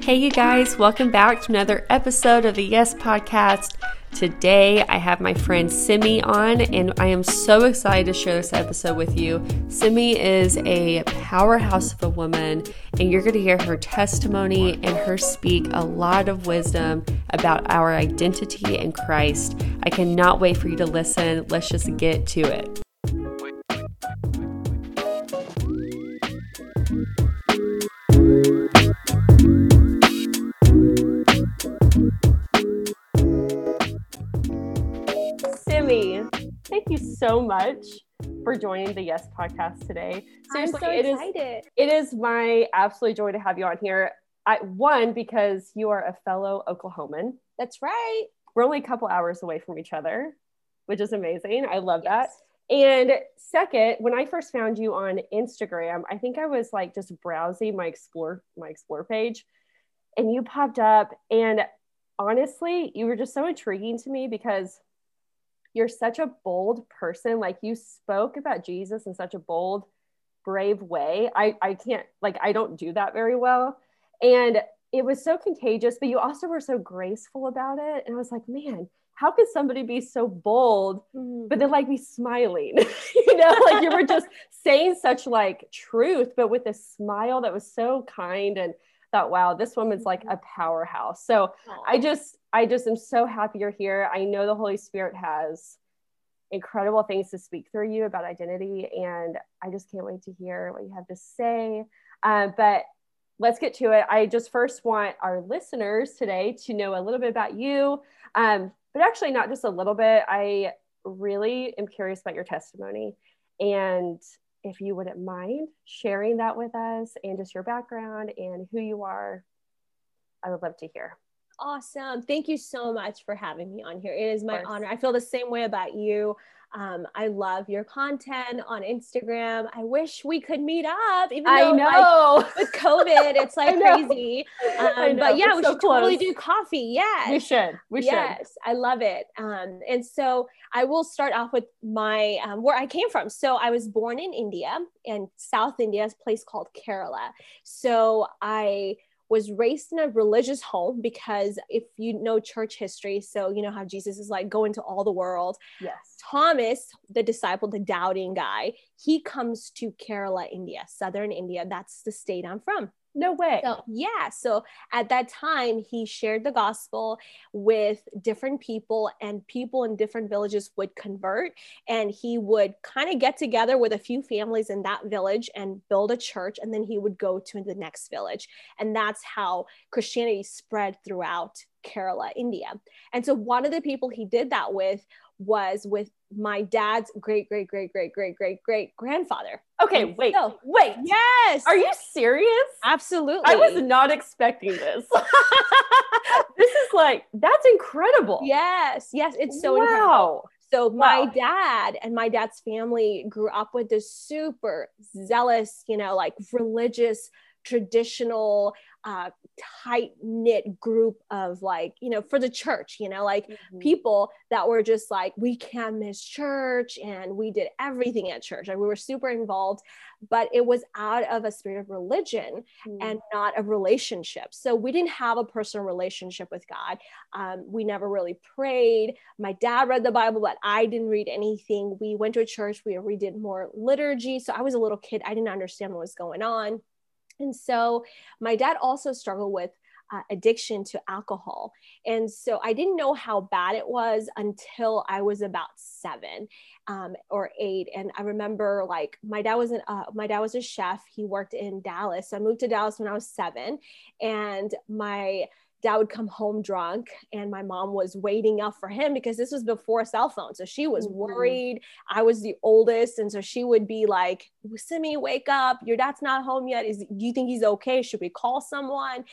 Hey, you guys, welcome back to another episode of the Yes Podcast. Today, I have my friend Simi on, and I am so excited to share this episode with you. Simi is a powerhouse of a woman, and you're going to hear her testimony and her speak a lot of wisdom about our identity in Christ. I cannot wait for you to listen. Let's just get to it. Much for joining the Yes podcast today. Seriously, I'm so it excited. is it is my absolute joy to have you on here. I, one because you are a fellow Oklahoman. That's right. We're only a couple hours away from each other, which is amazing. I love yes. that. And second, when I first found you on Instagram, I think I was like just browsing my explore my explore page, and you popped up. And honestly, you were just so intriguing to me because you're such a bold person. Like you spoke about Jesus in such a bold, brave way. I, I can't, like, I don't do that very well. And it was so contagious, but you also were so graceful about it. And I was like, man, how could somebody be so bold, mm-hmm. but then like be smiling? you know, like you were just saying such like truth, but with a smile that was so kind and thought, wow, this woman's like a powerhouse. So Aww. I just, I just am so happy you're here. I know the Holy Spirit has incredible things to speak through you about identity, and I just can't wait to hear what you have to say. Uh, but let's get to it. I just first want our listeners today to know a little bit about you, um, but actually not just a little bit. I really am curious about your testimony and if you wouldn't mind sharing that with us and just your background and who you are, I would love to hear. Awesome. Thank you so much for having me on here. It is my honor. I feel the same way about you. Um, I love your content on Instagram. I wish we could meet up, even though I know like, with COVID, it's like crazy. Um, but yeah, We're we so should close. totally do coffee. Yes, we should. We should. Yes, I love it. Um, and so I will start off with my um, where I came from. So I was born in India, in South India, a place called Kerala. So I was raised in a religious home because if you know church history, so you know how Jesus is like, go into all the world. Yes. Thomas, the disciple, the doubting guy, he comes to Kerala, India, southern India. That's the state I'm from. No way. So, yeah. So at that time, he shared the gospel with different people, and people in different villages would convert. And he would kind of get together with a few families in that village and build a church. And then he would go to the next village. And that's how Christianity spread throughout Kerala, India. And so one of the people he did that with was with my dad's great great great great great great great grandfather. Okay, wait, so, wait. Yes. Are you serious? Absolutely. I was not expecting this. this is like that's incredible. Yes, yes, it's so wow. incredible. So my dad and my dad's family grew up with this super zealous, you know, like religious traditional uh, tight knit group of like you know for the church you know like mm-hmm. people that were just like we can't miss church and we did everything at church and we were super involved but it was out of a spirit of religion mm-hmm. and not a relationship. So we didn't have a personal relationship with god. Um, we never really prayed. My dad read the bible but i didn't read anything. We went to a church we, we did more liturgy. So i was a little kid. I didn't understand what was going on and so my dad also struggled with uh, addiction to alcohol. And so I didn't know how bad it was until I was about seven um, or eight. And I remember like my dad was an, uh, my dad was a chef. He worked in Dallas. So I moved to Dallas when I was seven, and my dad would come home drunk and my mom was waiting up for him because this was before cell phone so she was mm-hmm. worried. I was the oldest. And so she would be like simi wake up. Your dad's not home yet. Is do you think he's okay? Should we call someone?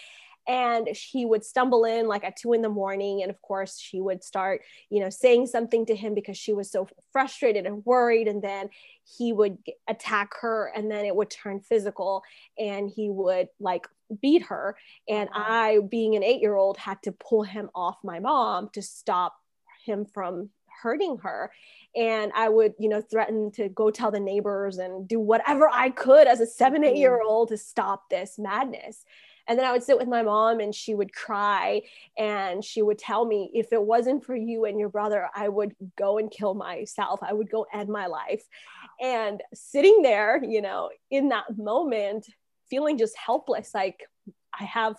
And he would stumble in like at two in the morning. And of course she would start you know saying something to him because she was so frustrated and worried. And then he would attack her and then it would turn physical and he would like beat her. And uh-huh. i being an eight year old had to pull him off my mom to stop him from hurting her. And i would you know threaten to go tell the neighbors and do whatever i could as a seven mm-hmm. eight year old to stop this madness. And then I would sit with my mom and she would cry and she would tell me, if it wasn't for you and your brother, I would go and kill myself. I would go end my life. And sitting there, you know, in that moment, feeling just helpless, like I have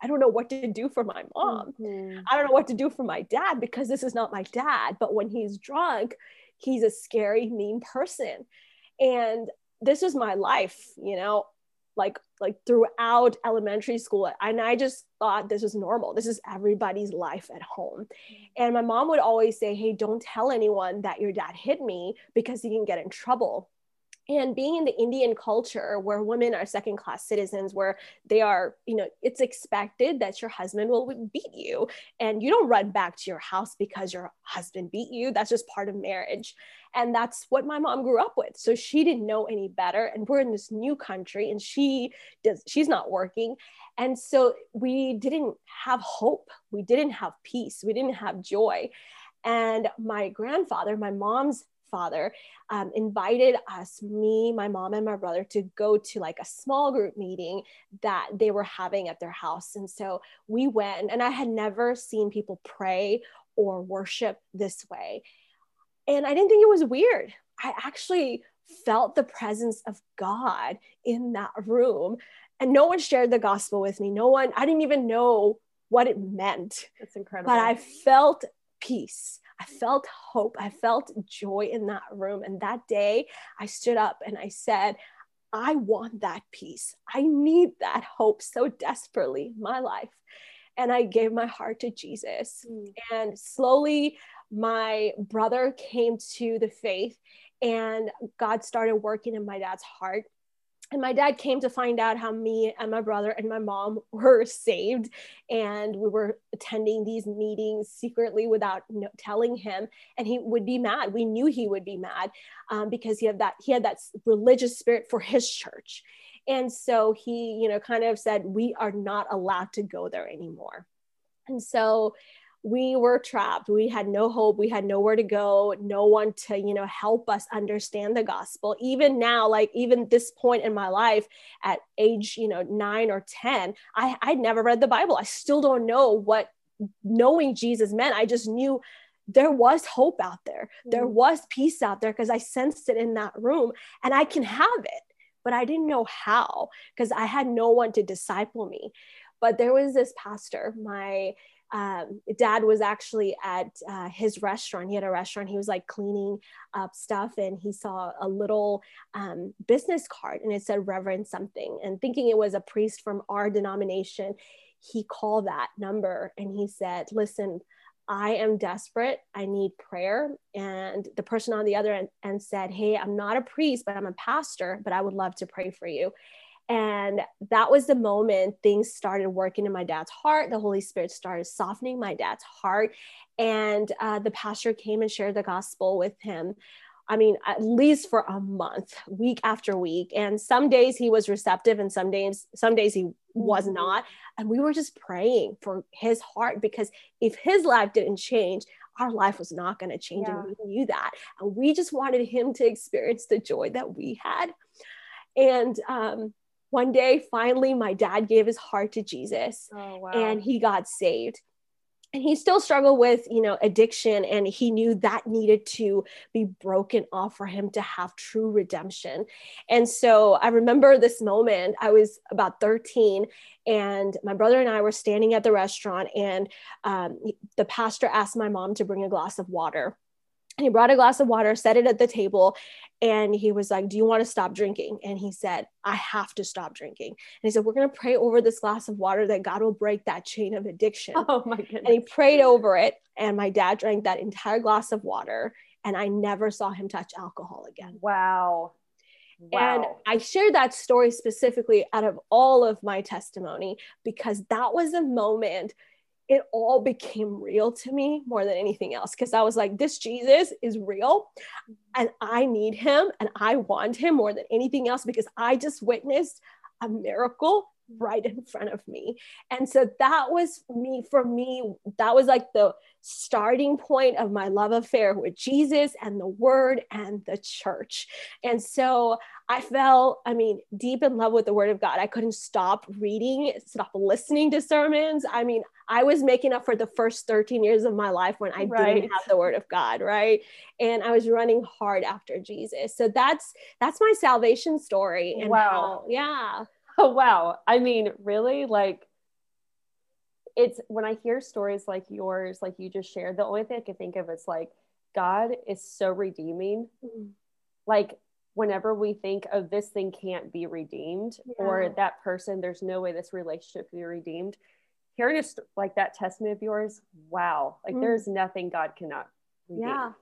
I don't know what to do for my mom. Mm-hmm. I don't know what to do for my dad because this is not my dad. But when he's drunk, he's a scary, mean person. And this was my life, you know like like throughout elementary school and i just thought this was normal this is everybody's life at home and my mom would always say hey don't tell anyone that your dad hit me because he can get in trouble and being in the indian culture where women are second class citizens where they are you know it's expected that your husband will beat you and you don't run back to your house because your husband beat you. That's just part of marriage. And that's what my mom grew up with. So she didn't know any better. And we're in this new country and she does she's not working. And so we didn't have hope. We didn't have peace. We didn't have joy. And my grandfather my mom's father um, invited us, me, my mom, and my brother, to go to like a small group meeting that they were having at their house. And so we went, and I had never seen people pray or worship this way. And I didn't think it was weird. I actually felt the presence of God in that room. And no one shared the gospel with me. No one, I didn't even know what it meant. That's incredible. But I felt peace. I felt hope. I felt joy in that room. And that day I stood up and I said, I want that peace. I need that hope so desperately in my life. And I gave my heart to Jesus. Mm. And slowly, my brother came to the faith, and God started working in my dad's heart and my dad came to find out how me and my brother and my mom were saved and we were attending these meetings secretly without telling him and he would be mad. We knew he would be mad um, because he had that he had that religious spirit for his church. And so he you know kind of said we are not allowed to go there anymore. And so we were trapped. We had no hope. We had nowhere to go. No one to you know help us understand the gospel. Even now like even this point in my life at age you know 9 or 10 i i'd never read the bible. I still don't know what knowing jesus meant. I just knew there was hope out there. There mm. was peace out there because i sensed it in that room and i can have it but i didn't know how because i had no one to disciple me. But there was this pastor my um, dad was actually at uh, his restaurant. He had a restaurant. He was like cleaning up stuff and he saw a little um, business card and it said Reverend something. And thinking it was a priest from our denomination, he called that number and he said, Listen, I am desperate. I need prayer. And the person on the other end, end said, Hey, I'm not a priest, but I'm a pastor, but I would love to pray for you. And that was the moment things started working in my dad's heart. The Holy Spirit started softening my dad's heart. And uh, the pastor came and shared the gospel with him. I mean, at least for a month, week after week. And some days he was receptive, and some days, some days he was mm-hmm. not. And we were just praying for his heart because if his life didn't change, our life was not going to change. Yeah. And we knew that. And we just wanted him to experience the joy that we had. And um, one day finally my dad gave his heart to jesus oh, wow. and he got saved. And he still struggled with you know addiction and he knew that needed to be broken off for him to have true redemption. And so i remember this moment. I was about 13 and my brother and i were standing at the restaurant and um, the pastor asked my mom to bring a glass of water and he brought a glass of water, set it at the table, and he was like, Do you want to stop drinking? And he said, I have to stop drinking. And he said, We're going to pray over this glass of water that God will break that chain of addiction. Oh my goodness. And he prayed over it. And my dad drank that entire glass of water. And I never saw him touch alcohol again. Wow. Wow. And I share that story specifically out of all of my testimony because that was a moment it all became real to me more than anything else because I was like, this Jesus is real and I need him and I want him more than anything else because I just witnessed a miracle right in front of me. And so that was me, for me, that was like the starting point of my love affair with Jesus and the word and the church. And so I fell, I mean, deep in love with the word of God. I couldn't stop reading, stop listening to sermons. I mean, I was making up for the first 13 years of my life when I right. didn't have the word of God, right? And I was running hard after Jesus. So that's that's my salvation story. And wow. How, yeah. Oh wow. I mean, really like it's when I hear stories like yours, like you just shared, the only thing I can think of is like God is so redeeming. Mm-hmm. Like whenever we think of oh, this thing can't be redeemed yeah. or that person, there's no way this relationship can be redeemed. Hearing a st- like that testament of yours, wow, like mm. there's nothing God cannot redeem. Yeah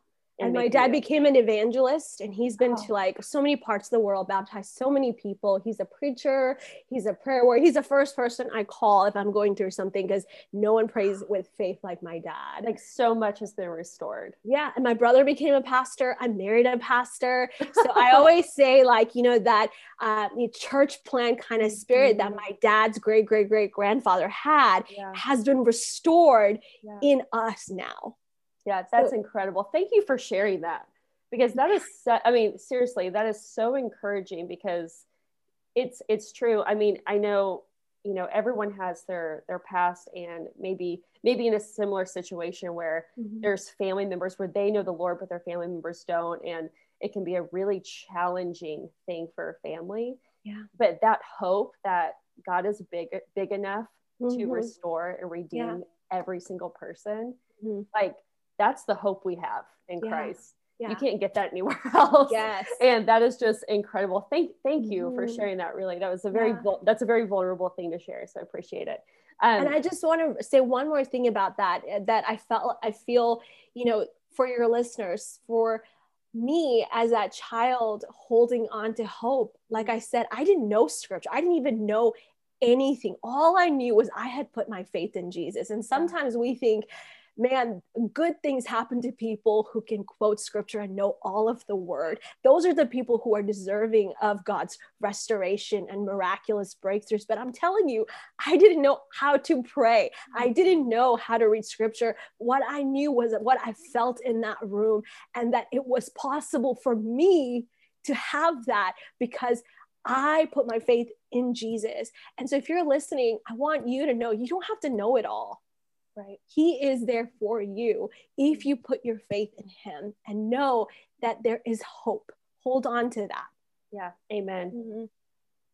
and my dad became an evangelist and he's been oh. to like so many parts of the world baptized so many people he's a preacher he's a prayer warrior he's the first person i call if i'm going through something because no one prays with faith like my dad like so much has been restored yeah and my brother became a pastor i married a pastor so i always say like you know that uh, church plan kind of spirit mm-hmm. that my dad's great great great grandfather had yeah. has been restored yeah. in us now yeah, that's so, incredible. Thank you for sharing that because that is so, I mean, seriously, that is so encouraging because it's it's true. I mean, I know, you know, everyone has their their past and maybe maybe in a similar situation where mm-hmm. there's family members where they know the Lord but their family members don't and it can be a really challenging thing for a family. Yeah. But that hope that God is big big enough mm-hmm. to restore and redeem yeah. every single person. Mm-hmm. Like that's the hope we have in yeah. Christ. Yeah. You can't get that anywhere else. Yes. And that is just incredible. Thank thank you mm-hmm. for sharing that really. That was a very yeah. that's a very vulnerable thing to share. So I appreciate it. Um, and I just want to say one more thing about that eh, that I felt I feel, you know, for your listeners, for me as that child holding on to hope. Like I said, I didn't know scripture. I didn't even know anything. All I knew was I had put my faith in Jesus. And sometimes we think man, good things happen to people who can quote scripture and know all of the word. Those are the people who are deserving of God's restoration and miraculous breakthroughs. But I'm telling you, I didn't know how to pray. I didn't know how to read scripture. What I knew was what I felt in that room and that it was possible for me to have that because I put my faith in Jesus. And so if you're listening, I want you to know you don't have to know it all. Right. He is there for you if you put your faith in him and know that there is hope. Hold on to that. Yeah. Amen. Mm-hmm.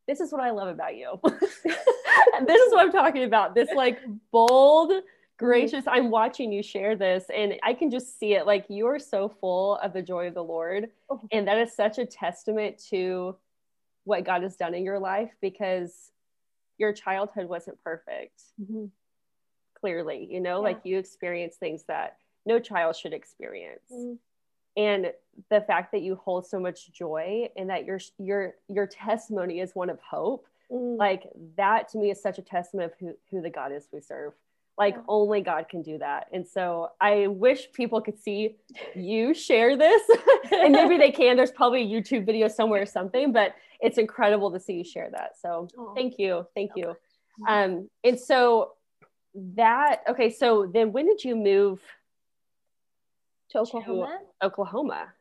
This is what I love about you. and this is what I'm talking about. This like bold, gracious. I'm watching you share this and I can just see it. Like you are so full of the joy of the Lord. Oh. And that is such a testament to what God has done in your life because your childhood wasn't perfect. Mm-hmm clearly you know yeah. like you experience things that no child should experience mm. and the fact that you hold so much joy and that your your your testimony is one of hope mm. like that to me is such a testament of who, who the god is we serve like yeah. only god can do that and so i wish people could see you share this and maybe they can there's probably a youtube video somewhere or something but it's incredible to see you share that so oh. thank you thank you um and so that okay so then when did you move to oklahoma to oklahoma?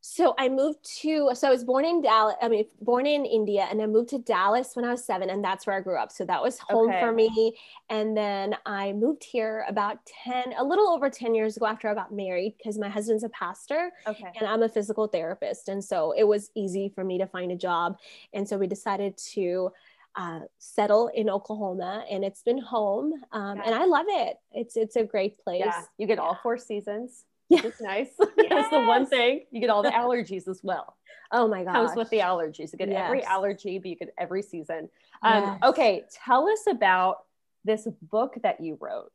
So i moved to so i was born in dallas i mean born in india and i moved to dallas when i was seven and that's where i grew up. So that was home okay. for me. And then i moved here about 10 a little over 10 years ago after i got married because my husband's a pastor okay. and i'm a physical therapist. And so it was easy for me to find a job. And so we decided to uh, settle in Oklahoma, and it's been home, um, and I love it. It's it's a great place. Yeah, you get all four seasons. Yeah, it's nice. Yes. That's the one thing you get all the allergies as well. Oh my god, comes with the allergies. You get yes. every allergy, but you get every season. Um, yes. Okay, tell us about this book that you wrote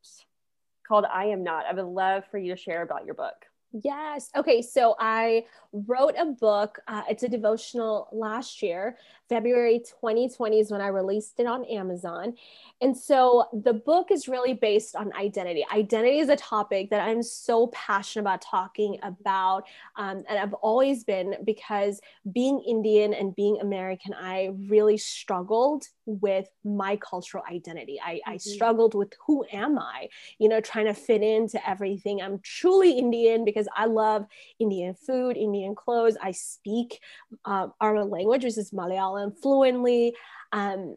called "I Am Not." I would love for you to share about your book. Yes. Okay. So I wrote a book. Uh, it's a devotional last year. February 2020 is when I released it on Amazon. And so the book is really based on identity. Identity is a topic that I'm so passionate about talking about. Um, and I've always been because being Indian and being American, I really struggled with my cultural identity. I, mm-hmm. I struggled with who am I, you know, trying to fit into everything. I'm truly Indian because I love Indian food, Indian clothes. I speak uh, our language, which is Malayalam, fluently. Um,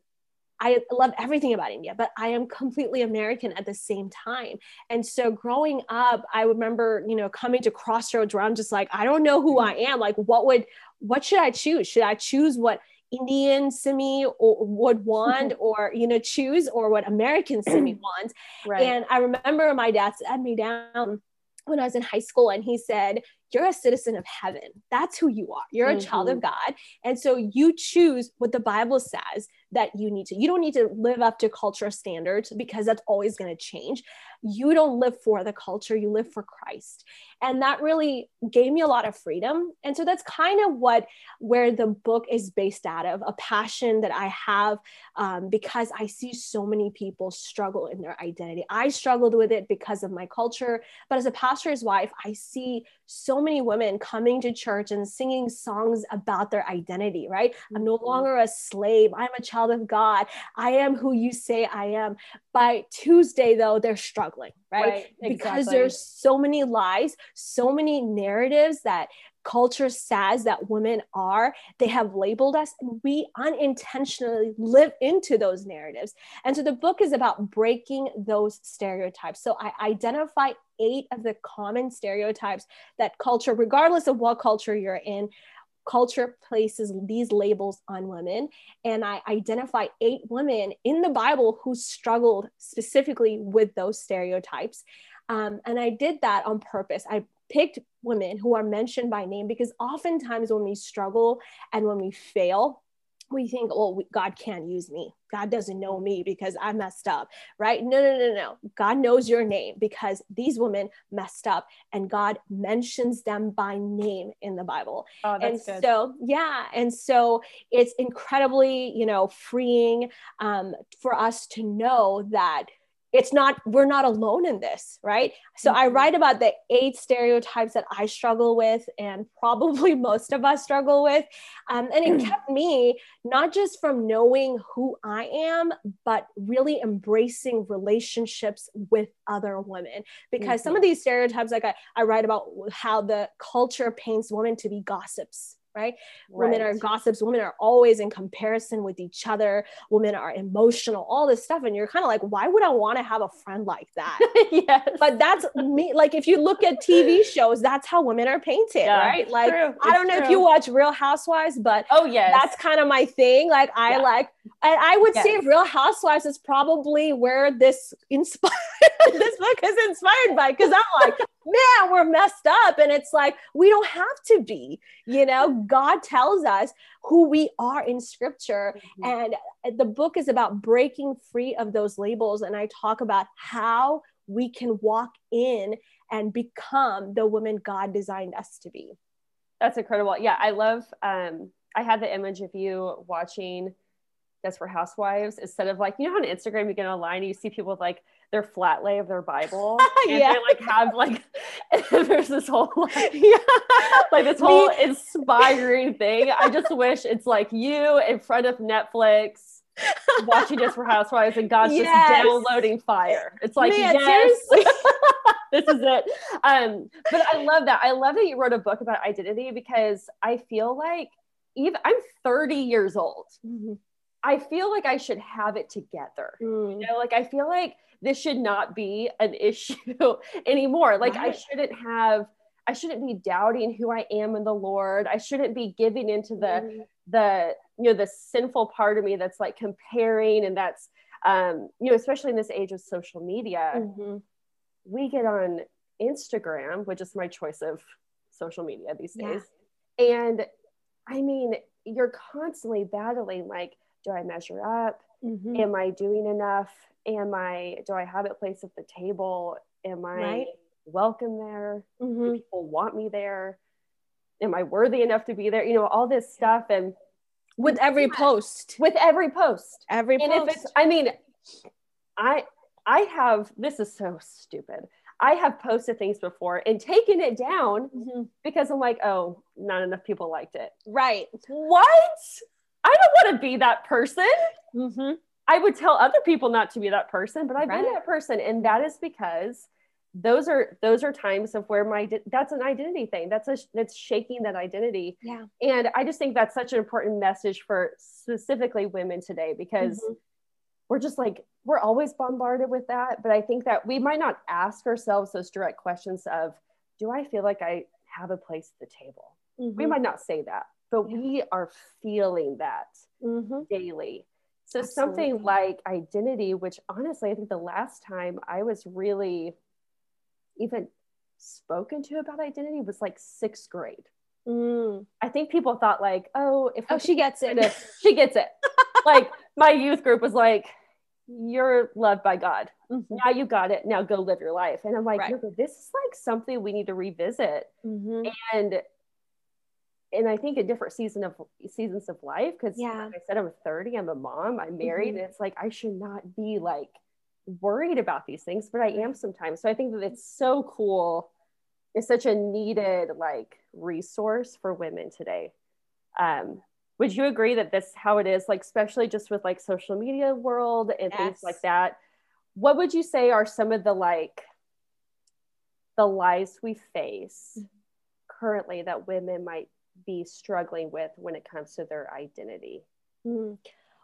I love everything about India, but I am completely American at the same time. And so growing up, I remember, you know, coming to crossroads where I'm just like, I don't know who I am. Like, what would, what should I choose? Should I choose what Indian Simi would want or, you know, choose or what American Simi wants? Right. And I remember my dad sat me down when I was in high school and he said, You're a citizen of heaven. That's who you are. You're mm-hmm. a child of mm-hmm. God. And so you choose what the Bible says that you need to. You don't need to live up to cultural standards because that's always going to change. You don't live for the culture, you live for Christ. And that really gave me a lot of freedom. And so that's kind of what where the book is based out of a passion that I have um, because I see so many people struggle in their identity. I struggled with it because of my culture. But as a pastor's wife, I see so many women coming to church and singing songs about their identity, right? I'm no mm-hmm. longer a slave. I'm a child of God. I am who you say I am. By Tuesday, though, they're struggling, right? right exactly. Because there's so many lies, so many narratives that culture says that women are they have labeled us and we unintentionally live into those narratives and so the book is about breaking those stereotypes so i identify eight of the common stereotypes that culture regardless of what culture you're in culture places these labels on women. And I identify eight women in the Bible who struggled specifically with those stereotypes. Um, and I did that on purpose. I picked women who are mentioned by name because oftentimes when we struggle and when we fail, we think, oh, God can't use me. God doesn't know me because I messed up, right? No, no, no, no. God knows your name because these women messed up and God mentions them by name in the Bible. Oh, and good. so, yeah. And so it's incredibly, you know, freeing um, for us to know that it's not we're not alone in this right so mm-hmm. i write about the eight stereotypes that i struggle with and probably most of us struggle with um, and it mm. kept me not just from knowing who i am but really embracing relationships with other women because mm-hmm. some of these stereotypes like I, I write about how the culture paints women to be gossips right? right? Women are gossips. Women are always in comparison with each other. Women are emotional, all this stuff. And you're kind of like, why would I want to have a friend like that? yes. But that's me. Like, if you look at TV shows, that's how women are painted, yeah, right? Like, I don't know true. if you watch Real Housewives, but oh, yes. That's kind of my thing. Like, I yeah. like, and I would yes. say Real Housewives is probably where this inspired, this book is inspired by, because I'm like, man, we're messed up. And it's like, we don't have to be, you know, God tells us who we are in scripture. Mm-hmm. And the book is about breaking free of those labels. And I talk about how we can walk in and become the woman God designed us to be. That's incredible. Yeah, I love, um, I had the image of you watching Desperate Housewives instead of like, you know, how on Instagram you get online and you see people with like their flat lay of their Bible. And yeah. they like have like there's this whole like, yeah. like this whole inspiring thing. I just wish it's like you in front of Netflix watching Desperate Housewives and God's yes. just downloading fire. It's like Man, yes. this is it. Um, but I love that. I love that you wrote a book about identity because I feel like even I'm 30 years old. Mm-hmm. I feel like I should have it together. Mm. You know, like I feel like this should not be an issue anymore. Like right. I shouldn't have I shouldn't be doubting who I am in the Lord. I shouldn't be giving into the mm. the you know the sinful part of me that's like comparing and that's um you know especially in this age of social media. Mm-hmm. We get on Instagram, which is my choice of social media these days. Yeah. And I mean, you're constantly battling like do I measure up? Mm-hmm. Am I doing enough? Am I, do I have a place at the table? Am I, right. welcome there? Mm-hmm. people want me there? Am I worthy enough to be there? You know, all this stuff. And with every post, with every post, every and post. if it's, I mean, I, I have, this is so stupid. I have posted things before and taken it down mm-hmm. because I'm like, oh, not enough people liked it. Right. What? I don't want to be that person. Mm-hmm. I would tell other people not to be that person, but I've right. been that person. And that is because those are those are times of where my that's an identity thing that's a that's shaking that identity yeah and i just think that's such an important message for specifically women today because mm-hmm. we're just like we're always bombarded with that but i think that we might not ask ourselves those direct questions of do i feel like i have a place at the table mm-hmm. we might not say that but yeah. we are feeling that mm-hmm. daily so Absolutely. something like identity which honestly i think the last time i was really even spoken to about identity was like sixth grade. Mm. I think people thought like, oh, if oh she gets it, she gets it. like my youth group was like, you're loved by God. Mm-hmm. Now you got it. Now go live your life. And I'm like, right. no, this is like something we need to revisit. Mm-hmm. And and I think a different season of seasons of life because yeah. like I said I'm 30, I'm a mom, I'm married, mm-hmm. and it's like I should not be like worried about these things, but I am sometimes. So I think that it's so cool. It's such a needed like resource for women today. Um, would you agree that this how it is like especially just with like social media world and yes. things like that what would you say are some of the like the lies we face currently that women might be struggling with when it comes to their identity mm.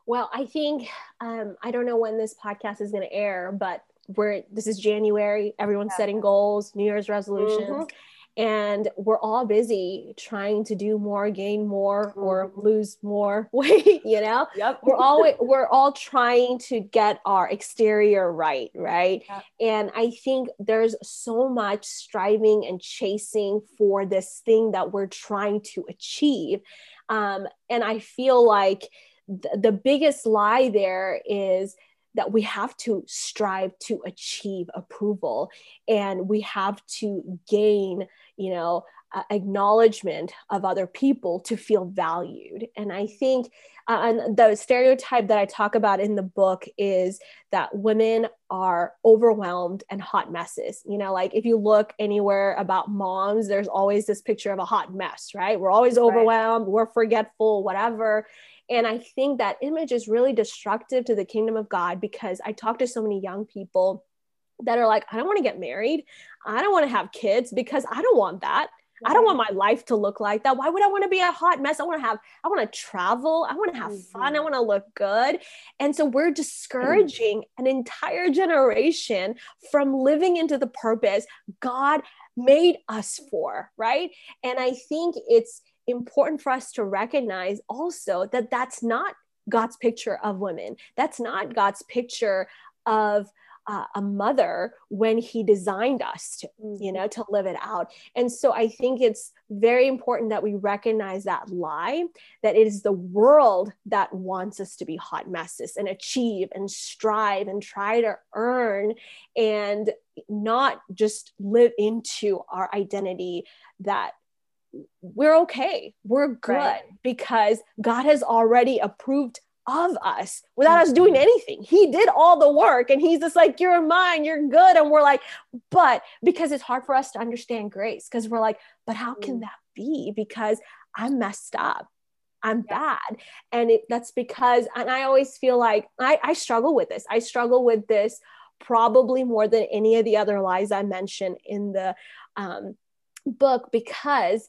Well, I think um, I don't know when this podcast is going to air, but we're this is January. Everyone's yeah. setting goals, New Year's resolutions, mm-hmm. And we're all busy trying to do more, gain more, mm-hmm. or lose more weight. You know, yep. we're all we're all trying to get our exterior right, right? Yep. And I think there's so much striving and chasing for this thing that we're trying to achieve, um, and I feel like the biggest lie there is that we have to strive to achieve approval and we have to gain you know uh, acknowledgement of other people to feel valued. And i think uh, and the stereotype that i talk about in the book is that women are overwhelmed and hot messes. You know like if you look anywhere about moms there's always this picture of a hot mess right? We're always overwhelmed right. we're forgetful whatever. And I think that image is really destructive to the kingdom of God because I talk to so many young people that are like, I don't want to get married. I don't want to have kids because I don't want that. I don't want my life to look like that. Why would I want to be a hot mess? I want to have, I want to travel. I want to have mm-hmm. fun. I want to look good. And so we're discouraging mm-hmm. an entire generation from living into the purpose God made us for, right? And I think it's important for us to recognize also that that's not God's picture of women. That's not God's picture of uh, a mother when he designed us to you mm-hmm. know to live it out and so i think it's very important that we recognize that lie that it is the world that wants us to be hot messes and achieve and strive and try to earn and not just live into our identity that we're okay. We're good right. because God has already approved of us without us doing mm-hmm. anything. He did all the work and he's just like, You're mine, you're good. And we're like, But because it's hard for us to understand grace, because we're like, But how can mm. that be? Because I'm messed up. I'm yeah. bad. And it, that's because, and I always feel like I, I struggle with this. I struggle with this probably more than any of the other lies I mentioned in the um, book because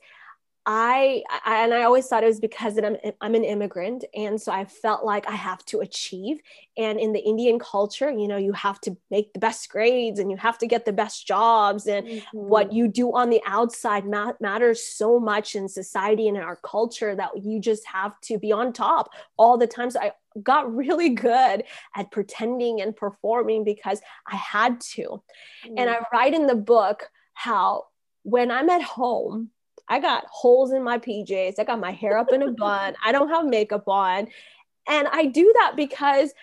I, I, and I always thought it was because I'm I'm an immigrant, and so I felt like I have to achieve. And in the Indian culture, you know, you have to make the best grades, and you have to get the best jobs, and mm-hmm. what you do on the outside ma- matters so much in society and in our culture that you just have to be on top all the time. So I got really good at pretending and performing because I had to. Mm-hmm. And I write in the book how when I'm at home, I got holes in my PJs. I got my hair up in a bun. I don't have makeup on. And I do that because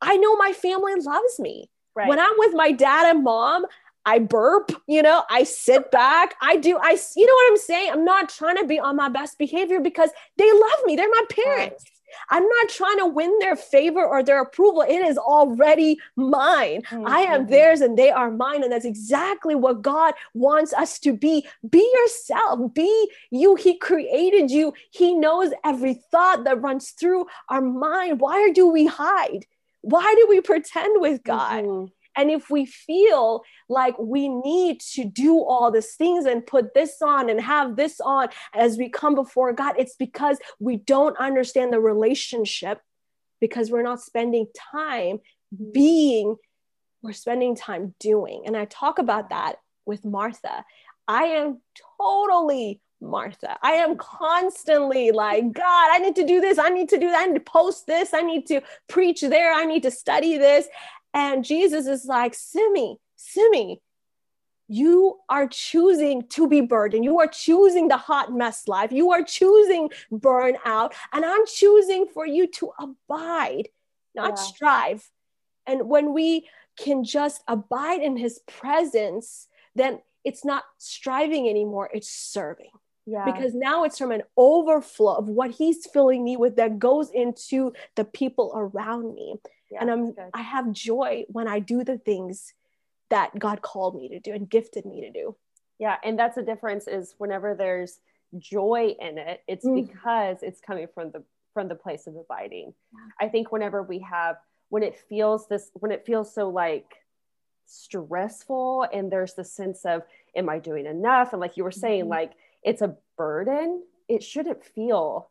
I know my family loves me. Right. When I'm with my dad and mom, I burp, you know, I sit back, I do, I, you know what I'm saying? I'm not trying to be on my best behavior because they love me. They're my parents. I'm not trying to win their favor or their approval. It is already mine. Mm-hmm. I am theirs and they are mine. And that's exactly what God wants us to be. Be yourself, be you. He created you, He knows every thought that runs through our mind. Why do we hide? Why do we pretend with God? Mm-hmm. And if we feel like we need to do all these things and put this on and have this on as we come before God, it's because we don't understand the relationship because we're not spending time being, we're spending time doing. And I talk about that with Martha. I am totally Martha. I am constantly like, God, I need to do this. I need to do that. I need to post this. I need to preach there. I need to study this. And Jesus is like, Simi, Simi, you are choosing to be burdened. You are choosing the hot mess life. You are choosing burnout. And I'm choosing for you to abide, not yeah. strive. And when we can just abide in his presence, then it's not striving anymore, it's serving. Yeah. Because now it's from an overflow of what he's filling me with that goes into the people around me yeah, and I'm I have joy when I do the things that God called me to do and gifted me to do. Yeah, and that's the difference is whenever there's joy in it, it's mm. because it's coming from the from the place of abiding. Yeah. I think whenever we have when it feels this when it feels so like stressful and there's the sense of am I doing enough and like you were saying mm-hmm. like it's a burden, it shouldn't feel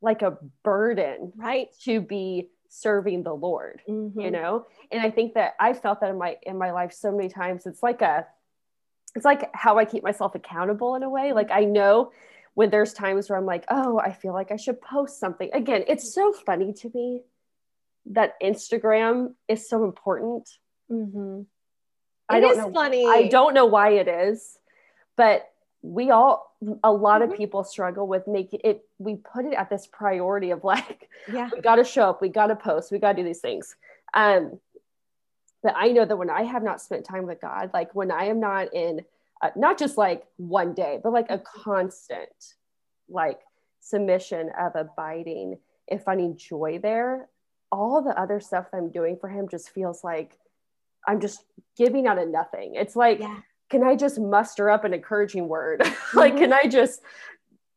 like a burden, right? To be serving the lord mm-hmm. you know? And i think that i felt that in my in my life so many times. It's like a it's like how i keep myself accountable in a way. Like i know when there's times where i'm like oh i feel like i should post something. Again it's so funny to me that instagram is so important. Mm-hmm. i don't know funny. I don't know why it is but we all a lot mm-hmm. of people struggle with making it we put it at this priority of like yeah. we got to show up we got to post we got to do these things. Um but i know that when i have not spent time with god like when i am not in uh, not just like one day but like a constant like submission of abiding and finding joy there all the other stuff i'm doing for him just feels like i'm just giving out of nothing. It's like yeah can I just muster up an encouraging word? like, can I just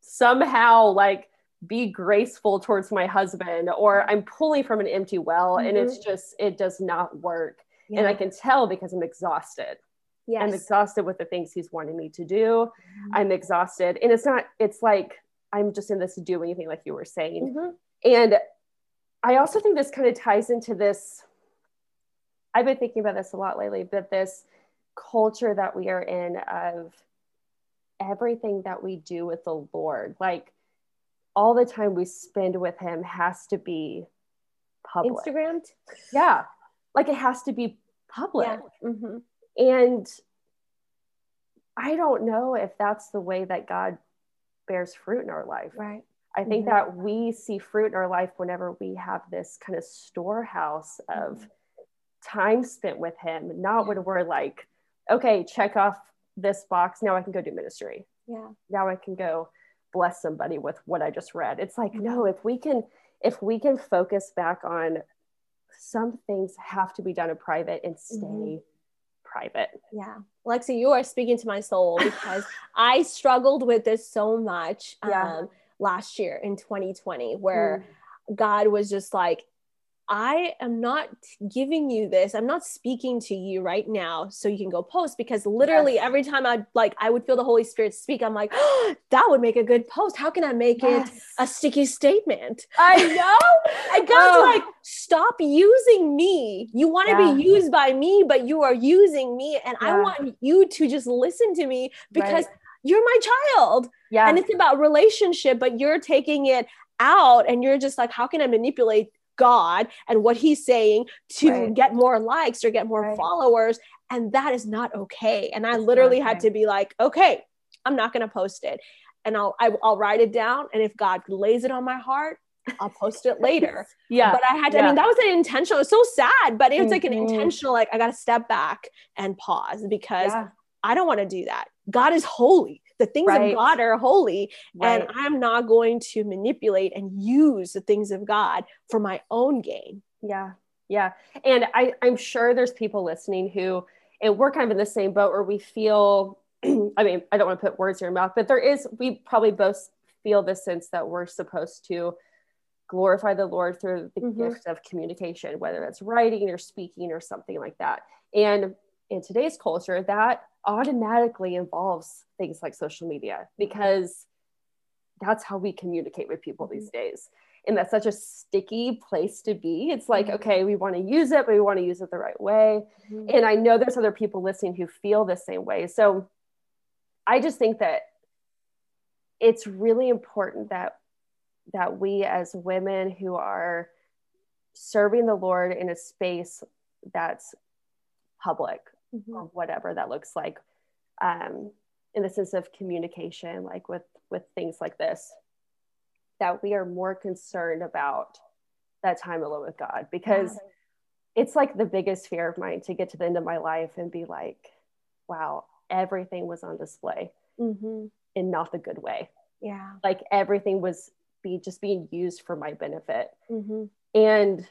somehow like be graceful towards my husband? Or I'm pulling from an empty well mm-hmm. and it's mm-hmm. just, it does not work. Yeah. And I can tell because I'm exhausted. Yes. I'm exhausted with the things he's wanting me to do. Mm-hmm. I'm exhausted. And it's not, it's like, I'm just in this doing thing, like you were saying. Mm-hmm. And I also think this kind of ties into this. I've been thinking about this a lot lately, but this culture that we are in of everything that we do with the Lord, like all the time we spend with Him has to be public. Instagrammed? Yeah. Like it has to be public. Yeah. Mm-hmm. And I don't know if that's the way that God bears fruit in our life. Right. I think mm-hmm. that we see fruit in our life whenever we have this kind of storehouse of mm-hmm. time spent with Him, not when we're like okay, check off this box. Now I can go do ministry. Yeah. Now I can go bless somebody with what I just read. It's like, no, if we can, if we can focus back on some things have to be done in private and stay mm-hmm. private. Yeah. Lexi, you are speaking to my soul because I struggled with this so much yeah. um, last year in 2020, where mm. God was just like, I am not giving you this. I'm not speaking to you right now so you can go post because literally yes. every time I like I would feel the Holy Spirit speak, I'm like, oh, that would make a good post. How can I make yes. it a sticky statement? I know. I got oh. like stop using me. You want to yeah. be used by me, but you are using me and yeah. I want you to just listen to me because right. you're my child. Yeah. And it's about relationship, but you're taking it out and you're just like, how can I manipulate God and what he's saying to right. get more likes or get more right. followers. And that is not okay. And I literally okay. had to be like, okay, I'm not going to post it. And I'll, I, will i will write it down. And if God lays it on my heart, I'll post it later. yeah. But I had to, yeah. I mean, that was an intentional, it was so sad, but it was like an Mhm. intentional, like, I got to step back and pause because yeah. I don't want to do that. God is holy. The things Right. of God are holy. Right. And I'm not going to manipulate and use the things of God for my own gain. Yeah. Yeah. And I, I'm sure there's people listening who, and we're kind of in the same boat where we feel, I mean, I don't want to put words in your mouth, but there is, we probably both feel the sense that we're supposed to glorify the Lord through the Mhm. gift of communication, whether that's writing or speaking or something like that. And in today's culture, that automatically involves things like social media because that's how we communicate with people these days. And that's such a sticky place to be. It's like, Mhm. okay, we want to use it, but we want to use it the right way. And I know there's other people listening who feel the same way. So I just think that it's really important that that we as women who are serving the Lord in a space that's public Mhm. or whatever that looks like um, in the sense of communication like with with things like this that we are more concerned about that time alone with god because it's like the biggest fear of mine to get to the end of my life and be like wow everything was on display Mhm. in not the good way Yeah. like everything was be just being used for my benefit Mhm. and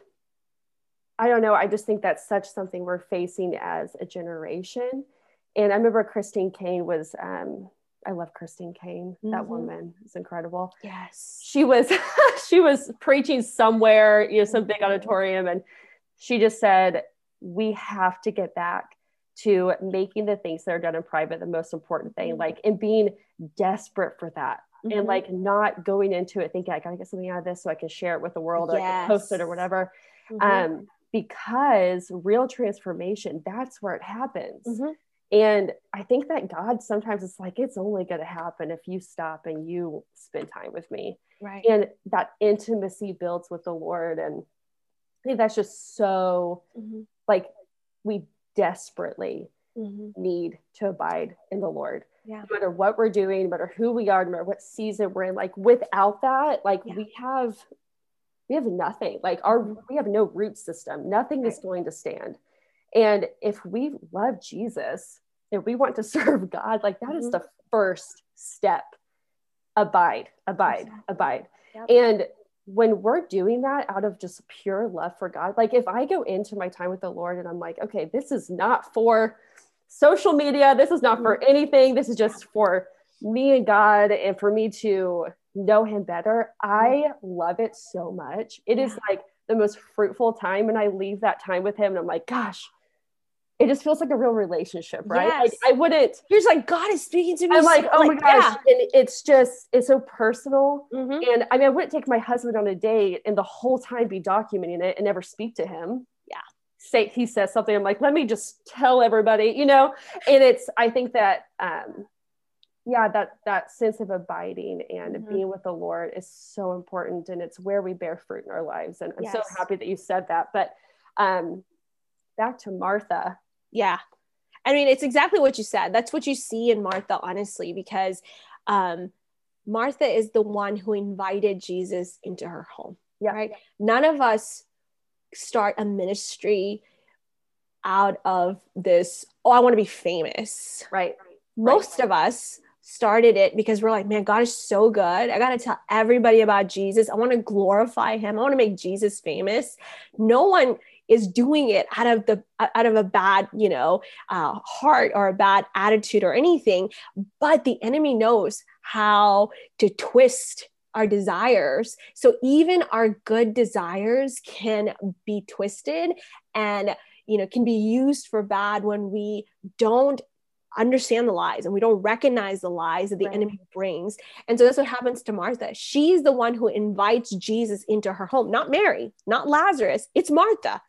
I don't know. I just think that's such something we're facing as a generation. And I remember Christine Caine was, um, I love Christine Caine. That Mhm. woman is incredible. Yes. She was, she was preaching somewhere, you know, some big auditorium, and she just said, "We have to get back to making the things that are done in private the most important thing, Mhm. like and being desperate for that." Mhm. and like not going into it thinking I gotta get something out of this so I can share it with the world or I can post it or whatever. Mhm. Um, because real transformation, that's where it happens. Mhm. And I think that God sometimes it's like it's only gonna happen if you stop and you spend time with me. right. And that intimacy builds with the Lord. And I think that's just so Mhm. like we desperately Mhm. need to abide in the Lord. Yeah. No matter what we're doing, no matter who we are, no matter what season we're in, like without that, like Yeah. we have we have nothing. Like our Mhm. we have no root system. Nothing is going to stand. And if we love Jesus and we want to serve God, like that is Mhm. the first step. Abide, abide, Exactly. abide. Yep. And when we're doing that out of just pure love for God, like if I go into my time with the Lord and I'm like, okay, this is not for social media, this is not for anything, this is just for me and God and for me to know Him better, I love it so much. It is Yeah. like the most fruitful time. And I leave that time with Him and I'm like, gosh, it just feels like a real relationship, right? Like I wouldn't. You're like, God is speaking to me. I'm like, so- oh my gosh. And it's just, it's so personal. Yeah. Mhm. And I mean, I wouldn't take my husband on a date and the whole time be documenting it and never speak to him. Yeah. Say he says something, I'm like, let me just tell everybody, you know. And it's, I think that, um, yeah, that that sense of abiding and Mhm. being with the Lord is so important, and it's where we bear fruit in our lives. And I'm so happy that you said that. But um, back to Martha. Yeah. I mean, it's exactly what you said. That's what you see in Martha, honestly, because um, Martha is the one who invited Jesus into her home. Yeah. Right. None of us start a ministry out of this, oh, I want to be famous. Right. Most of us started it because we're like, man, God is so good. I got to tell everybody about Jesus. I want to glorify him. I want to make Jesus famous. No one is doing it out of the out of a bad you know uh, heart or a bad attitude or anything but the enemy knows how to twist our desires so even our good desires can be twisted and you know can be used for bad when we don't understand the lies and we don't recognize the lies that the Right. enemy brings and so that's what happens to martha she's the one who invites jesus into her home not mary not lazarus it's martha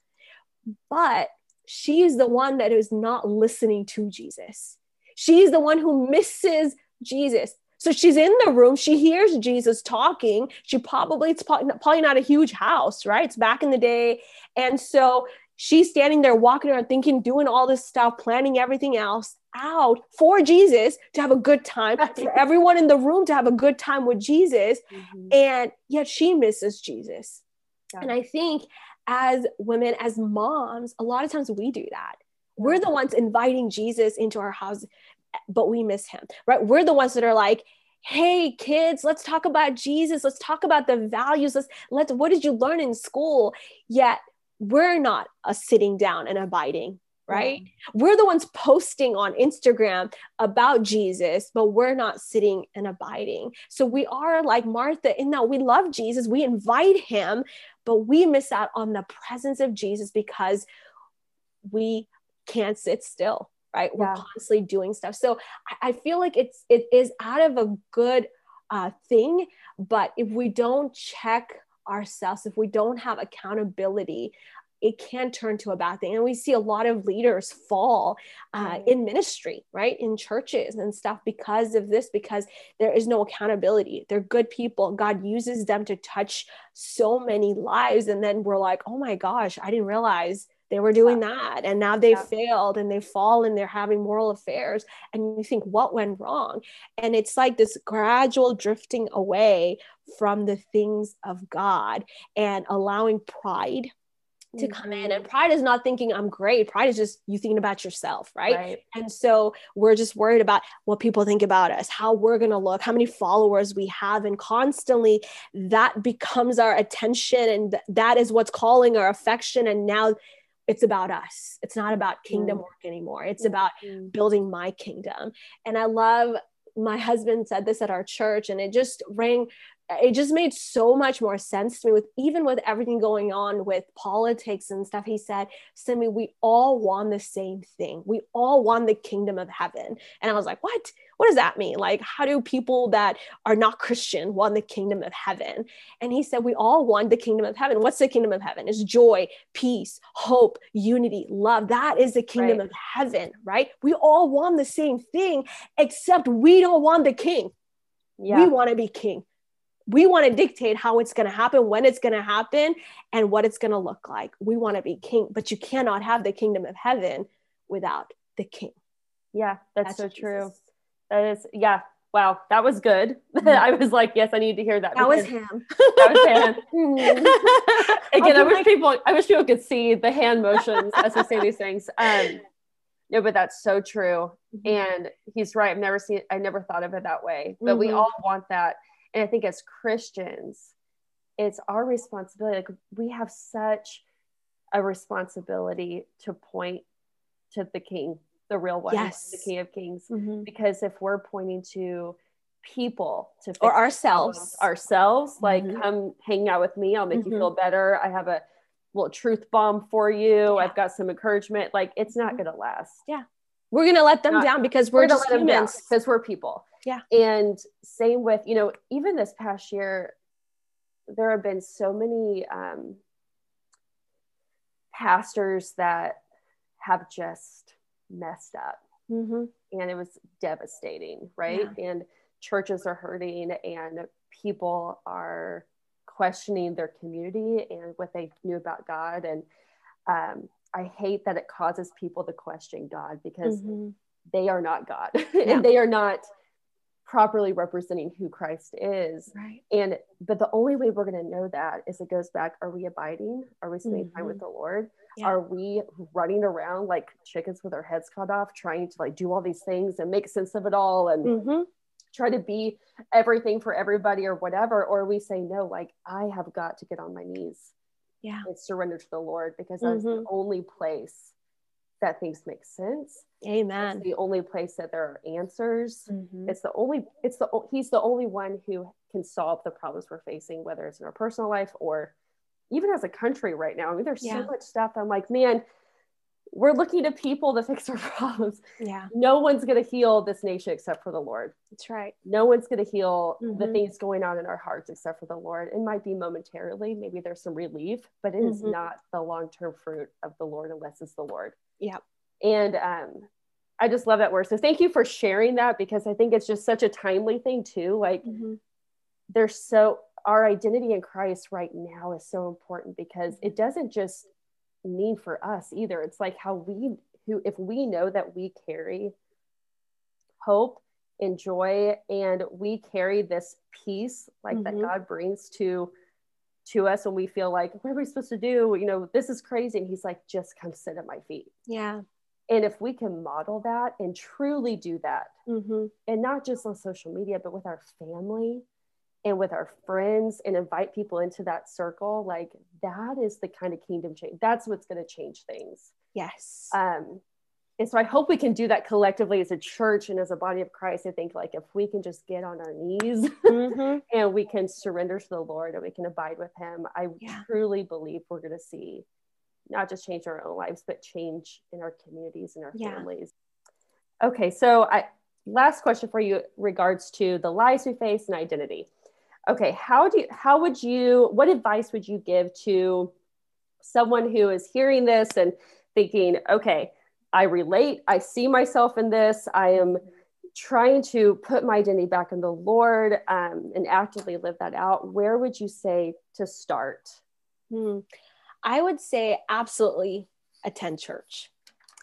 but she is the one that is not listening to Jesus. She's the one who misses Jesus. So she's in the room, she hears Jesus talking. She probably, it's probably not a huge house, right? It's back in the day. And so she's standing there walking around thinking, doing all this stuff, planning everything else out for Jesus to have a good time, for everyone in the room to have a good time with Jesus. Mm-hmm. And yet she misses Jesus. Yeah. And I think as women, as moms, a lot of times we do that. We're the ones inviting Jesus into our house, but we miss him, right? We're the ones that are like, hey kids let's talk about jesus let's talk about the values let's let's what did you learn in school yet we're not a sitting down and abiding right mm-hmm. we're the ones posting on instagram about jesus but we're not sitting and abiding so we are like martha in that we love jesus we invite him but we miss out on the presence of jesus because we can't sit still right yeah. we're constantly doing stuff so I, I feel like it's it is out of a good uh, thing but if we don't check ourselves, if we don't have accountability, it can turn to a bad thing. And we see a lot of leaders fall uh, in ministry, right? In churches and stuff because of this, because there is no accountability. They're good people. God uses them to touch so many lives. And then we're like, oh my gosh, I didn't realize they were doing that and now they yeah. failed and they fall and they're having moral affairs and you think what went wrong and it's like this gradual drifting away from the things of god and allowing pride to come in and mm-hmm. pride is not thinking i'm great pride is just you thinking about yourself right? right, and so we're just worried about what people think about us how we're going to look how many followers we have and constantly that becomes our attention and th- that is what's calling our affection and now it's about us. It's not about kingdom mm. work anymore. It's mm-hmm. about building my kingdom. And I love my husband said this at our church and it just rang it just made so much more sense to me with even with everything going on with politics and stuff he said simi we all want the same thing. We all want the kingdom of heaven. And i was like what? What does that mean? Like how do people that are not christian want the kingdom of heaven? And he said we all want the kingdom of heaven. What's the kingdom of heaven? It's joy peace hope unity love. That is the kingdom right. of heaven right? We all want the same thing except we don't want the king. Yeah. we want to be king we want to dictate how it's going to happen, when it's going to happen, and what it's going to look like. We want to be king, but you cannot have the kingdom of heaven without the king. Yeah, that's, that's so Jesus. true. That is, yeah. Wow, that was good. Mm-hmm. I was like, yes, I need to hear that. That was him. That was him. Again, I wish my- people, I wish people could see the hand motions as we say these things. Um, no, but that's so true. Mm-hmm. And he's right. I've never seen, I never thought of it that way. But mm-hmm. we all want that and I think as Christians, it's our responsibility. Like we have such a responsibility to point to the King, the real one, yes. the King of Kings. Mm-hmm. Because if we're pointing to people to or ourselves, ourselves, mm-hmm. like come hang out with me, I'll make mm-hmm. you feel better. I have a little truth bomb for you. Yeah. I've got some encouragement. Like it's not mm-hmm. going to last. Yeah. We're going to let them not, down because we're, we're just humans. Because we're people. Yeah. And same with, you know, even this past year, there have been so many um, pastors that have just messed up. Mm-hmm. And it was devastating, right? Yeah. And churches are hurting, and people are questioning their community and what they knew about God. And um, I hate that it causes people to question God because mm-hmm. they are not God yeah. and they are not properly representing who Christ is. Right. And but the only way we're going to know that is it goes back are we abiding? Are we spending mm-hmm. time with the Lord? Yeah. Are we running around like chickens with our heads cut off trying to like do all these things and make sense of it all and mm-hmm. try to be everything for everybody or whatever or we say no like I have got to get on my knees. Yeah. And surrender to the Lord because that's mm-hmm. the only place that things make sense. Amen. It's the only place that there are answers. Mm-hmm. It's the only, it's the, he's the only one who can solve the problems we're facing, whether it's in our personal life or even as a country right now. I mean, there's yeah. so much stuff. I'm like, man, we're looking to people to fix our problems. Yeah. No one's going to heal this nation except for the Lord. That's right. No one's going to heal mm-hmm. the things going on in our hearts except for the Lord. It might be momentarily, maybe there's some relief, but it mm-hmm. is not the long term fruit of the Lord unless it's the Lord. Yeah. And um, I just love that word. So thank you for sharing that because I think it's just such a timely thing too. Like mm-hmm. there's so our identity in Christ right now is so important because it doesn't just mean for us either. It's like how we who if we know that we carry hope and joy and we carry this peace like mm-hmm. that God brings to to us when we feel like what are we supposed to do? You know this is crazy. And he's like just come sit at my feet. Yeah. And if we can model that and truly do that mm-hmm. and not just on social media but with our family and with our friends and invite people into that circle like that is the kind of kingdom change that's what's going to change things. Yes. Um and so I hope we can do that collectively as a church and as a body of Christ. I think like if we can just get on our knees mm-hmm. and we can surrender to the Lord and we can abide with Him, I yeah. truly believe we're going to see not just change our own lives, but change in our communities and our yeah. families. Okay, so I last question for you regards to the lies we face and identity. Okay, how do you, how would you what advice would you give to someone who is hearing this and thinking, okay, I relate. I see myself in this. I am trying to put my identity back in the Lord um, and actively live that out. Where would you say to start? Hmm. I would say absolutely attend church.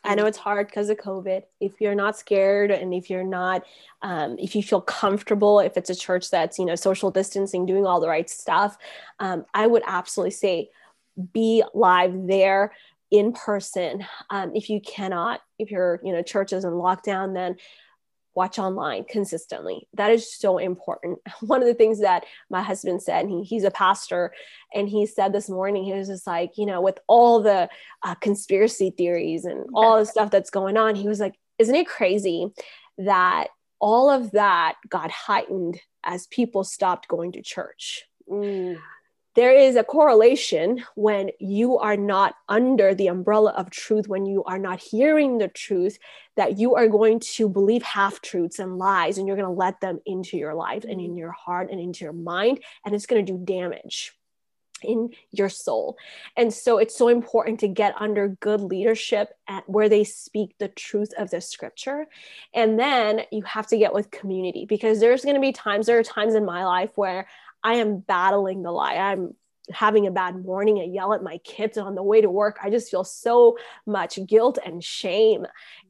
I know it's hard because of COVID. If you're not scared and if you're not, um, if you feel comfortable, if it's a church that's, you know, social distancing, doing all the right stuff, um, I would absolutely say be live there in person. Um, if you cannot, if your you know church is in lockdown, then watch online consistently. That is so important. One of the things that my husband said, he, he's a pastor, and he said this morning, he was just like, you know, with all the uh, conspiracy theories and all the stuff that's going on, he was like, isn't it crazy that all of that got heightened as people stopped going to church? Mm there is a correlation when you are not under the umbrella of truth, when you are not hearing the truth, that you are going to believe half truths and lies, and you're going to let them into your life and in your heart and into your mind, and it's going to do damage in your soul. And so it's so important to get under good leadership at where they speak the truth of the scripture. And then you have to get with community because there's going to be times, there are times in my life where I am battling the lie. I'm having a bad morning. I yell at my kids on the way to work. I just feel so much guilt and shame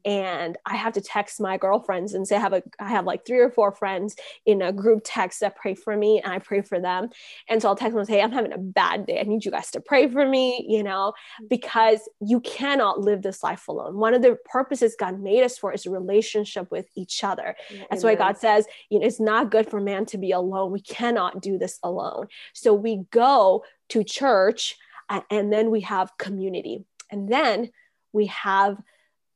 and I have to text my girlfriends and say I have a I have like three or four friends in a group text that pray for me and I pray for them. And so I'll text them and say, I'm having a bad day. I need you guys to pray for me, you know, because you cannot live this life alone. One of the purposes God made us for is a relationship with each other. That's why God says, you know, it's not good for man to be alone. We cannot do this alone. So we go to church uh, and then we have community. And then we have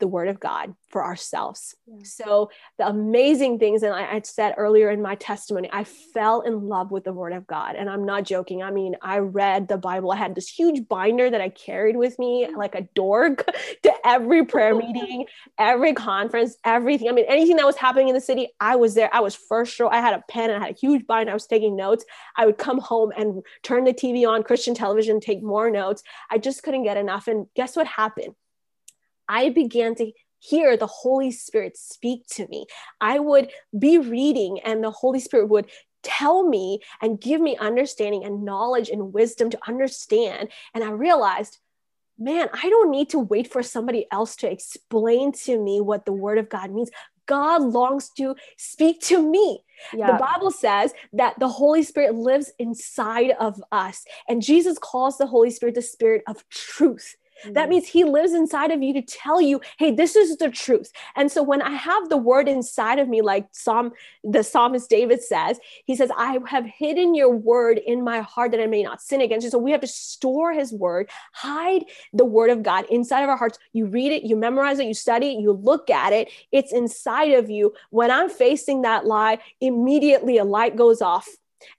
the word of God for ourselves. Yeah. So, the amazing things, and I, I, said earlier in my testimony, I fell in love with the word of God. And I'm not joking. I mean, I read the Bible. I had this huge binder that I carried with me like a dork to every prayer meeting, every conference, everything. I mean, anything that was happening in the city, I was there. I was first row. I had a pen and I had a huge binder. I was taking notes. I would come home and turn the TV on, Christian television, take more notes. I just couldn't get enough. And guess what happened? I began to hear the Holy Spirit speak to me. I would be reading, and the Holy Spirit would tell me and give me understanding and knowledge and wisdom to understand. And I realized, man, I don't need to wait for somebody else to explain to me what the Word of God means. God longs to speak to me. Yeah. The Bible says that the Holy Spirit lives inside of us, and Jesus calls the Holy Spirit the Spirit of truth. Mm-hmm. That means he lives inside of you to tell you, hey, this is the truth. And so when I have the word inside of me, like Psalm, the psalmist David says, he says, I have hidden your word in my heart that I may not sin against you. So we have to store his word, hide the word of God inside of our hearts. You read it, you memorize it, you study it, you look at it, it's inside of you. When I'm facing that lie, immediately a light goes off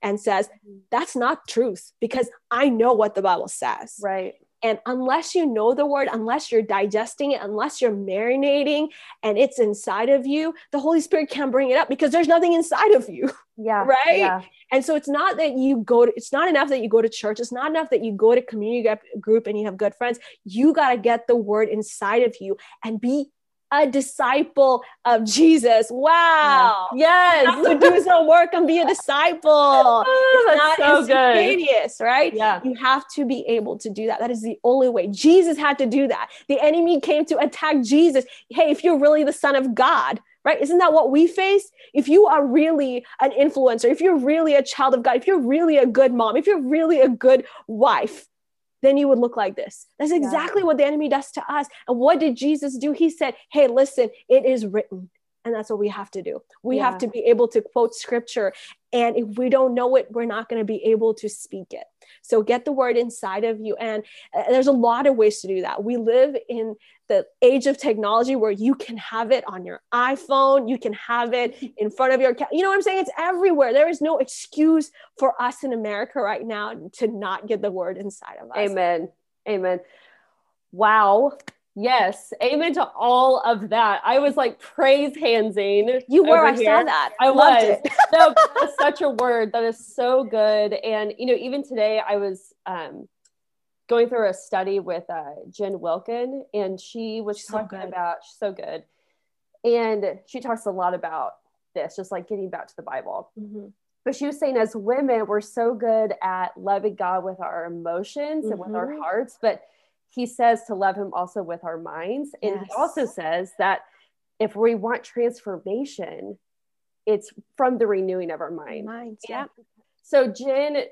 and says, mm-hmm. That's not truth because I know what the Bible says. Right. And unless you know the word, unless you're digesting it, unless you're marinating and it's inside of you, the Holy Spirit can't bring it up because there's nothing inside of you. Yeah. Right. Yeah. And so it's not that you go to, it's not enough that you go to church. It's not enough that you go to community group and you have good friends. You got to get the word inside of you and be a disciple of Jesus. Wow. Yes. to do some work and be a disciple. Oh, it's not so instantaneous, good. right? Yeah. You have to be able to do that. That is the only way. Jesus had to do that. The enemy came to attack Jesus. Hey, if you're really the son of God, right? Isn't that what we face? If you are really an influencer, if you're really a child of God, if you're really a good mom, if you're really a good wife, then you would look like this. That's exactly yeah. what the enemy does to us. And what did Jesus do? He said, Hey, listen, it is written. And that's what we have to do. We yeah. have to be able to quote scripture. And if we don't know it, we're not going to be able to speak it. So get the word inside of you. And uh, there's a lot of ways to do that. We live in the age of technology where you can have it on your iPhone, you can have it in front of your, you know what I'm saying? It's everywhere. There is no excuse for us in America right now to not get the word inside of us. Amen. Amen. Wow. Yes, amen to all of that. I was like praise handsing. You were. I here. saw that. I, I was. It. no, that's such a word. That is so good. And you know, even today, I was um, going through a study with uh, Jen Wilkin, and she was she's talking so about she's so good, and she talks a lot about this, just like getting back to the Bible. Mm-hmm. But she was saying, as women, we're so good at loving God with our emotions mm-hmm. and with our mm-hmm. hearts, but he says to love him also with our minds. And yes. he also says that if we want transformation, it's from the renewing of our mind. Minds, yeah. So Jen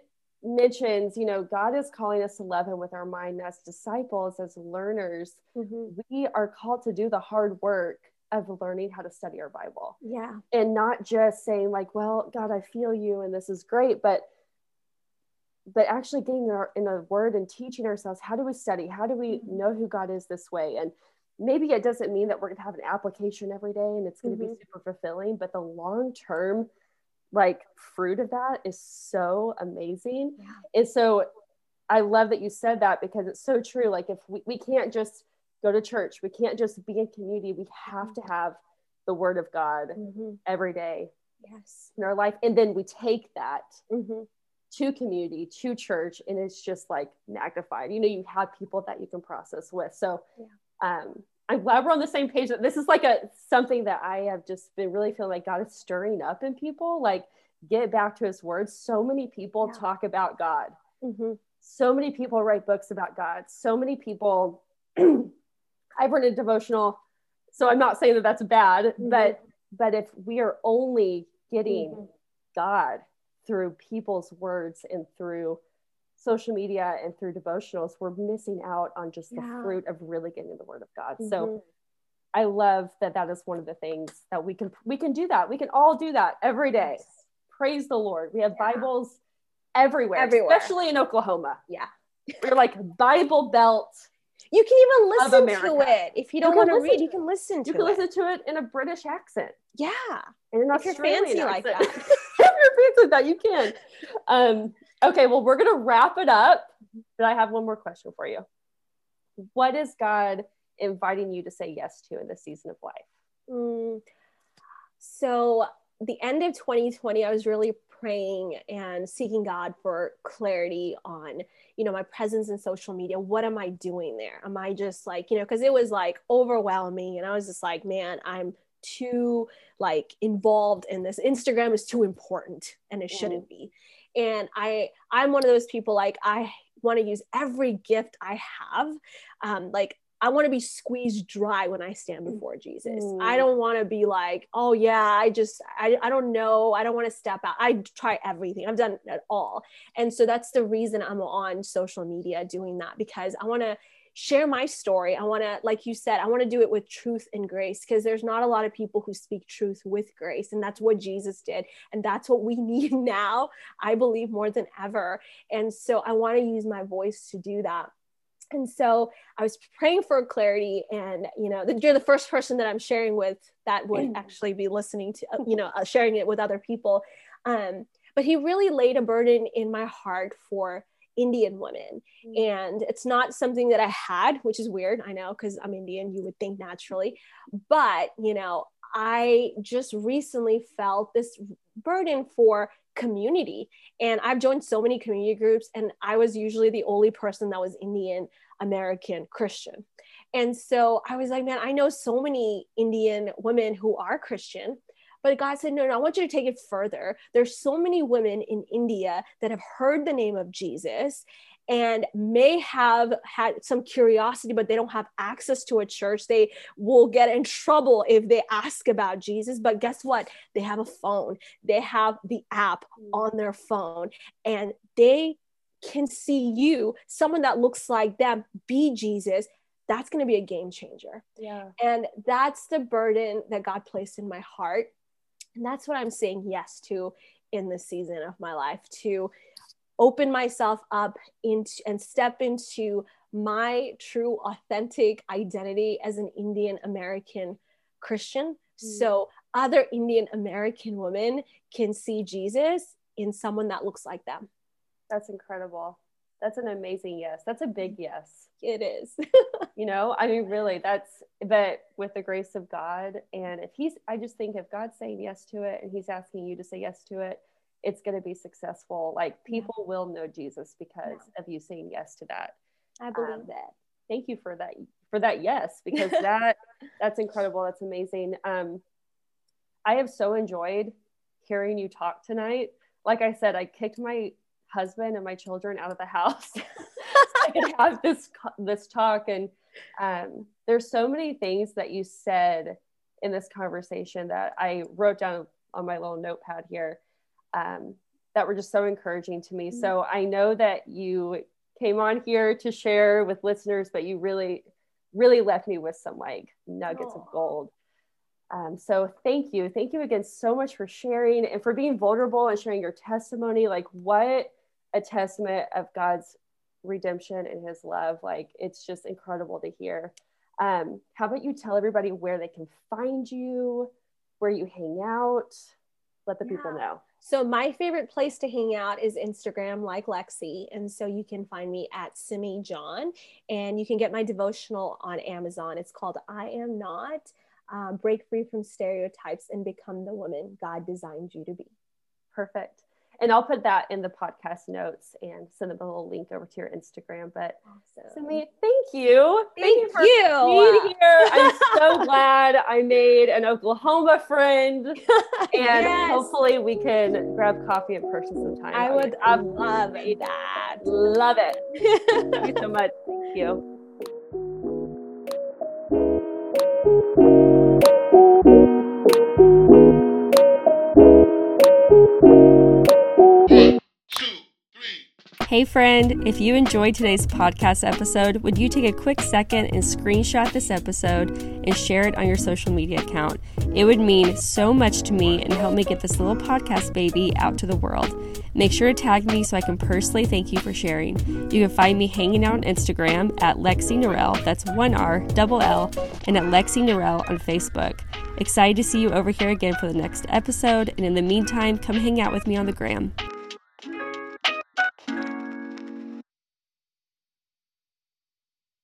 mentions, you know, God is calling us to love him with our mind as disciples, as learners. Mm-hmm. We are called to do the hard work of learning how to study our Bible. Yeah. And not just saying, like, well, God, I feel you and this is great, but but actually getting in, our, in a word and teaching ourselves how do we study how do we mm-hmm. know who god is this way and maybe it doesn't mean that we're going to have an application every day and it's going to mm-hmm. be super fulfilling but the long term like fruit of that is so amazing yeah. and so i love that you said that because it's so true like if we, we can't just go to church we can't just be in community we have to have the word of god mm-hmm. every day yes in our life and then we take that mm-hmm to community to church and it's just like magnified you know you have people that you can process with so yeah. um i'm glad we're on the same page that this is like a something that i have just been really feeling like god is stirring up in people like get back to his words so many people yeah. talk about god mm-hmm. so many people write books about god so many people i've written a devotional so i'm not saying that that's bad mm-hmm. but but if we are only getting mm-hmm. god through people's words and through social media and through devotionals, we're missing out on just the yeah. fruit of really getting the word of God. Mm-hmm. So I love that that is one of the things that we can we can do that. We can all do that every day. Yes. Praise the Lord. We have yeah. Bibles everywhere, everywhere, especially in Oklahoma. Yeah. We're like Bible belt. You can even listen to it. If you don't you want to read, you can listen to it. you can it. listen to it in a British accent. Yeah. And an if Australian fancy accent. like that. if you're that, you can. Um, okay, well, we're gonna wrap it up. But I have one more question for you. What is God inviting you to say yes to in this season of life? Mm, so the end of 2020, I was really praying and seeking God for clarity on, you know, my presence in social media. What am I doing there? Am I just like, you know, because it was like overwhelming. And I was just like, man, I'm too like involved in this. Instagram is too important and it shouldn't mm. be. And I, I'm one of those people like I want to use every gift I have. Um, like I want to be squeezed dry when I stand mm. before Jesus. Mm. I don't want to be like, oh yeah, I just I, I don't know. I don't want to step out. I try everything. I've done it all. And so that's the reason I'm on social media doing that because I want to share my story. I want to, like you said, I want to do it with truth and grace because there's not a lot of people who speak truth with grace. And that's what Jesus did. And that's what we need now, I believe, more than ever. And so I want to use my voice to do that and so I was praying for clarity, and you know, you're the first person that I'm sharing with that would actually be listening to, you know, uh, sharing it with other people. Um, but he really laid a burden in my heart for Indian women, mm. and it's not something that I had, which is weird. I know because I'm Indian, you would think naturally, but you know, I just recently felt this burden for community. And I've joined so many community groups, and I was usually the only person that was Indian American Christian. And so I was like, man, I know so many Indian women who are Christian. But God said, no, no, I want you to take it further. There's so many women in India that have heard the name of Jesus and may have had some curiosity, but they don't have access to a church. They will get in trouble if they ask about Jesus. But guess what? They have a phone, they have the app mm. on their phone, and they can see you, someone that looks like them, be Jesus. That's going to be a game changer. Yeah. And that's the burden that God placed in my heart. And that's what I'm saying yes to in this season of my life to open myself up into and step into my true authentic identity as an Indian American Christian. Mm. So other Indian American women can see Jesus in someone that looks like them. That's incredible. That's an amazing yes. That's a big yes. It is. you know, I mean, really, that's but with the grace of God. And if He's, I just think if God's saying yes to it and He's asking you to say yes to it, it's going to be successful. Like people yeah. will know Jesus because yeah. of you saying yes to that. I believe um, that. Thank you for that for that yes because that that's incredible. That's amazing. Um, I have so enjoyed hearing you talk tonight. Like I said, I kicked my husband and my children out of the house so I could have this this talk. And um, there's so many things that you said in this conversation that I wrote down on my little notepad here um, that were just so encouraging to me. Mm-hmm. So I know that you came on here to share with listeners, but you really, really left me with some like nuggets of gold. Um, so thank you. Thank you again so much for sharing and for being vulnerable and sharing your testimony. Like, what a testament of God's redemption and his love. Like, it's just incredible to hear. Um, how about you tell everybody where they can find you, where you hang out? Let the yeah. people know. So my favorite place to hang out is Instagram, like Lexi, and so you can find me at Simi John, and you can get my devotional on Amazon. It's called "I Am Not." Uh, break free from stereotypes and become the woman God designed you to be. Perfect and I'll put that in the podcast notes and send them a little link over to your Instagram. But awesome. Simi, thank you. Thank, thank you for being here. I'm so glad I made an Oklahoma friend. And yes. hopefully we can grab coffee in person sometime. I would love that. Love it. thank you so much. Thank you. Hey, friend, if you enjoyed today's podcast episode, would you take a quick second and screenshot this episode and share it on your social media account? It would mean so much to me and help me get this little podcast baby out to the world. Make sure to tag me so I can personally thank you for sharing. You can find me hanging out on Instagram at Lexi Norell, that's one R, double L, and at Lexi Norell on Facebook. Excited to see you over here again for the next episode, and in the meantime, come hang out with me on the gram.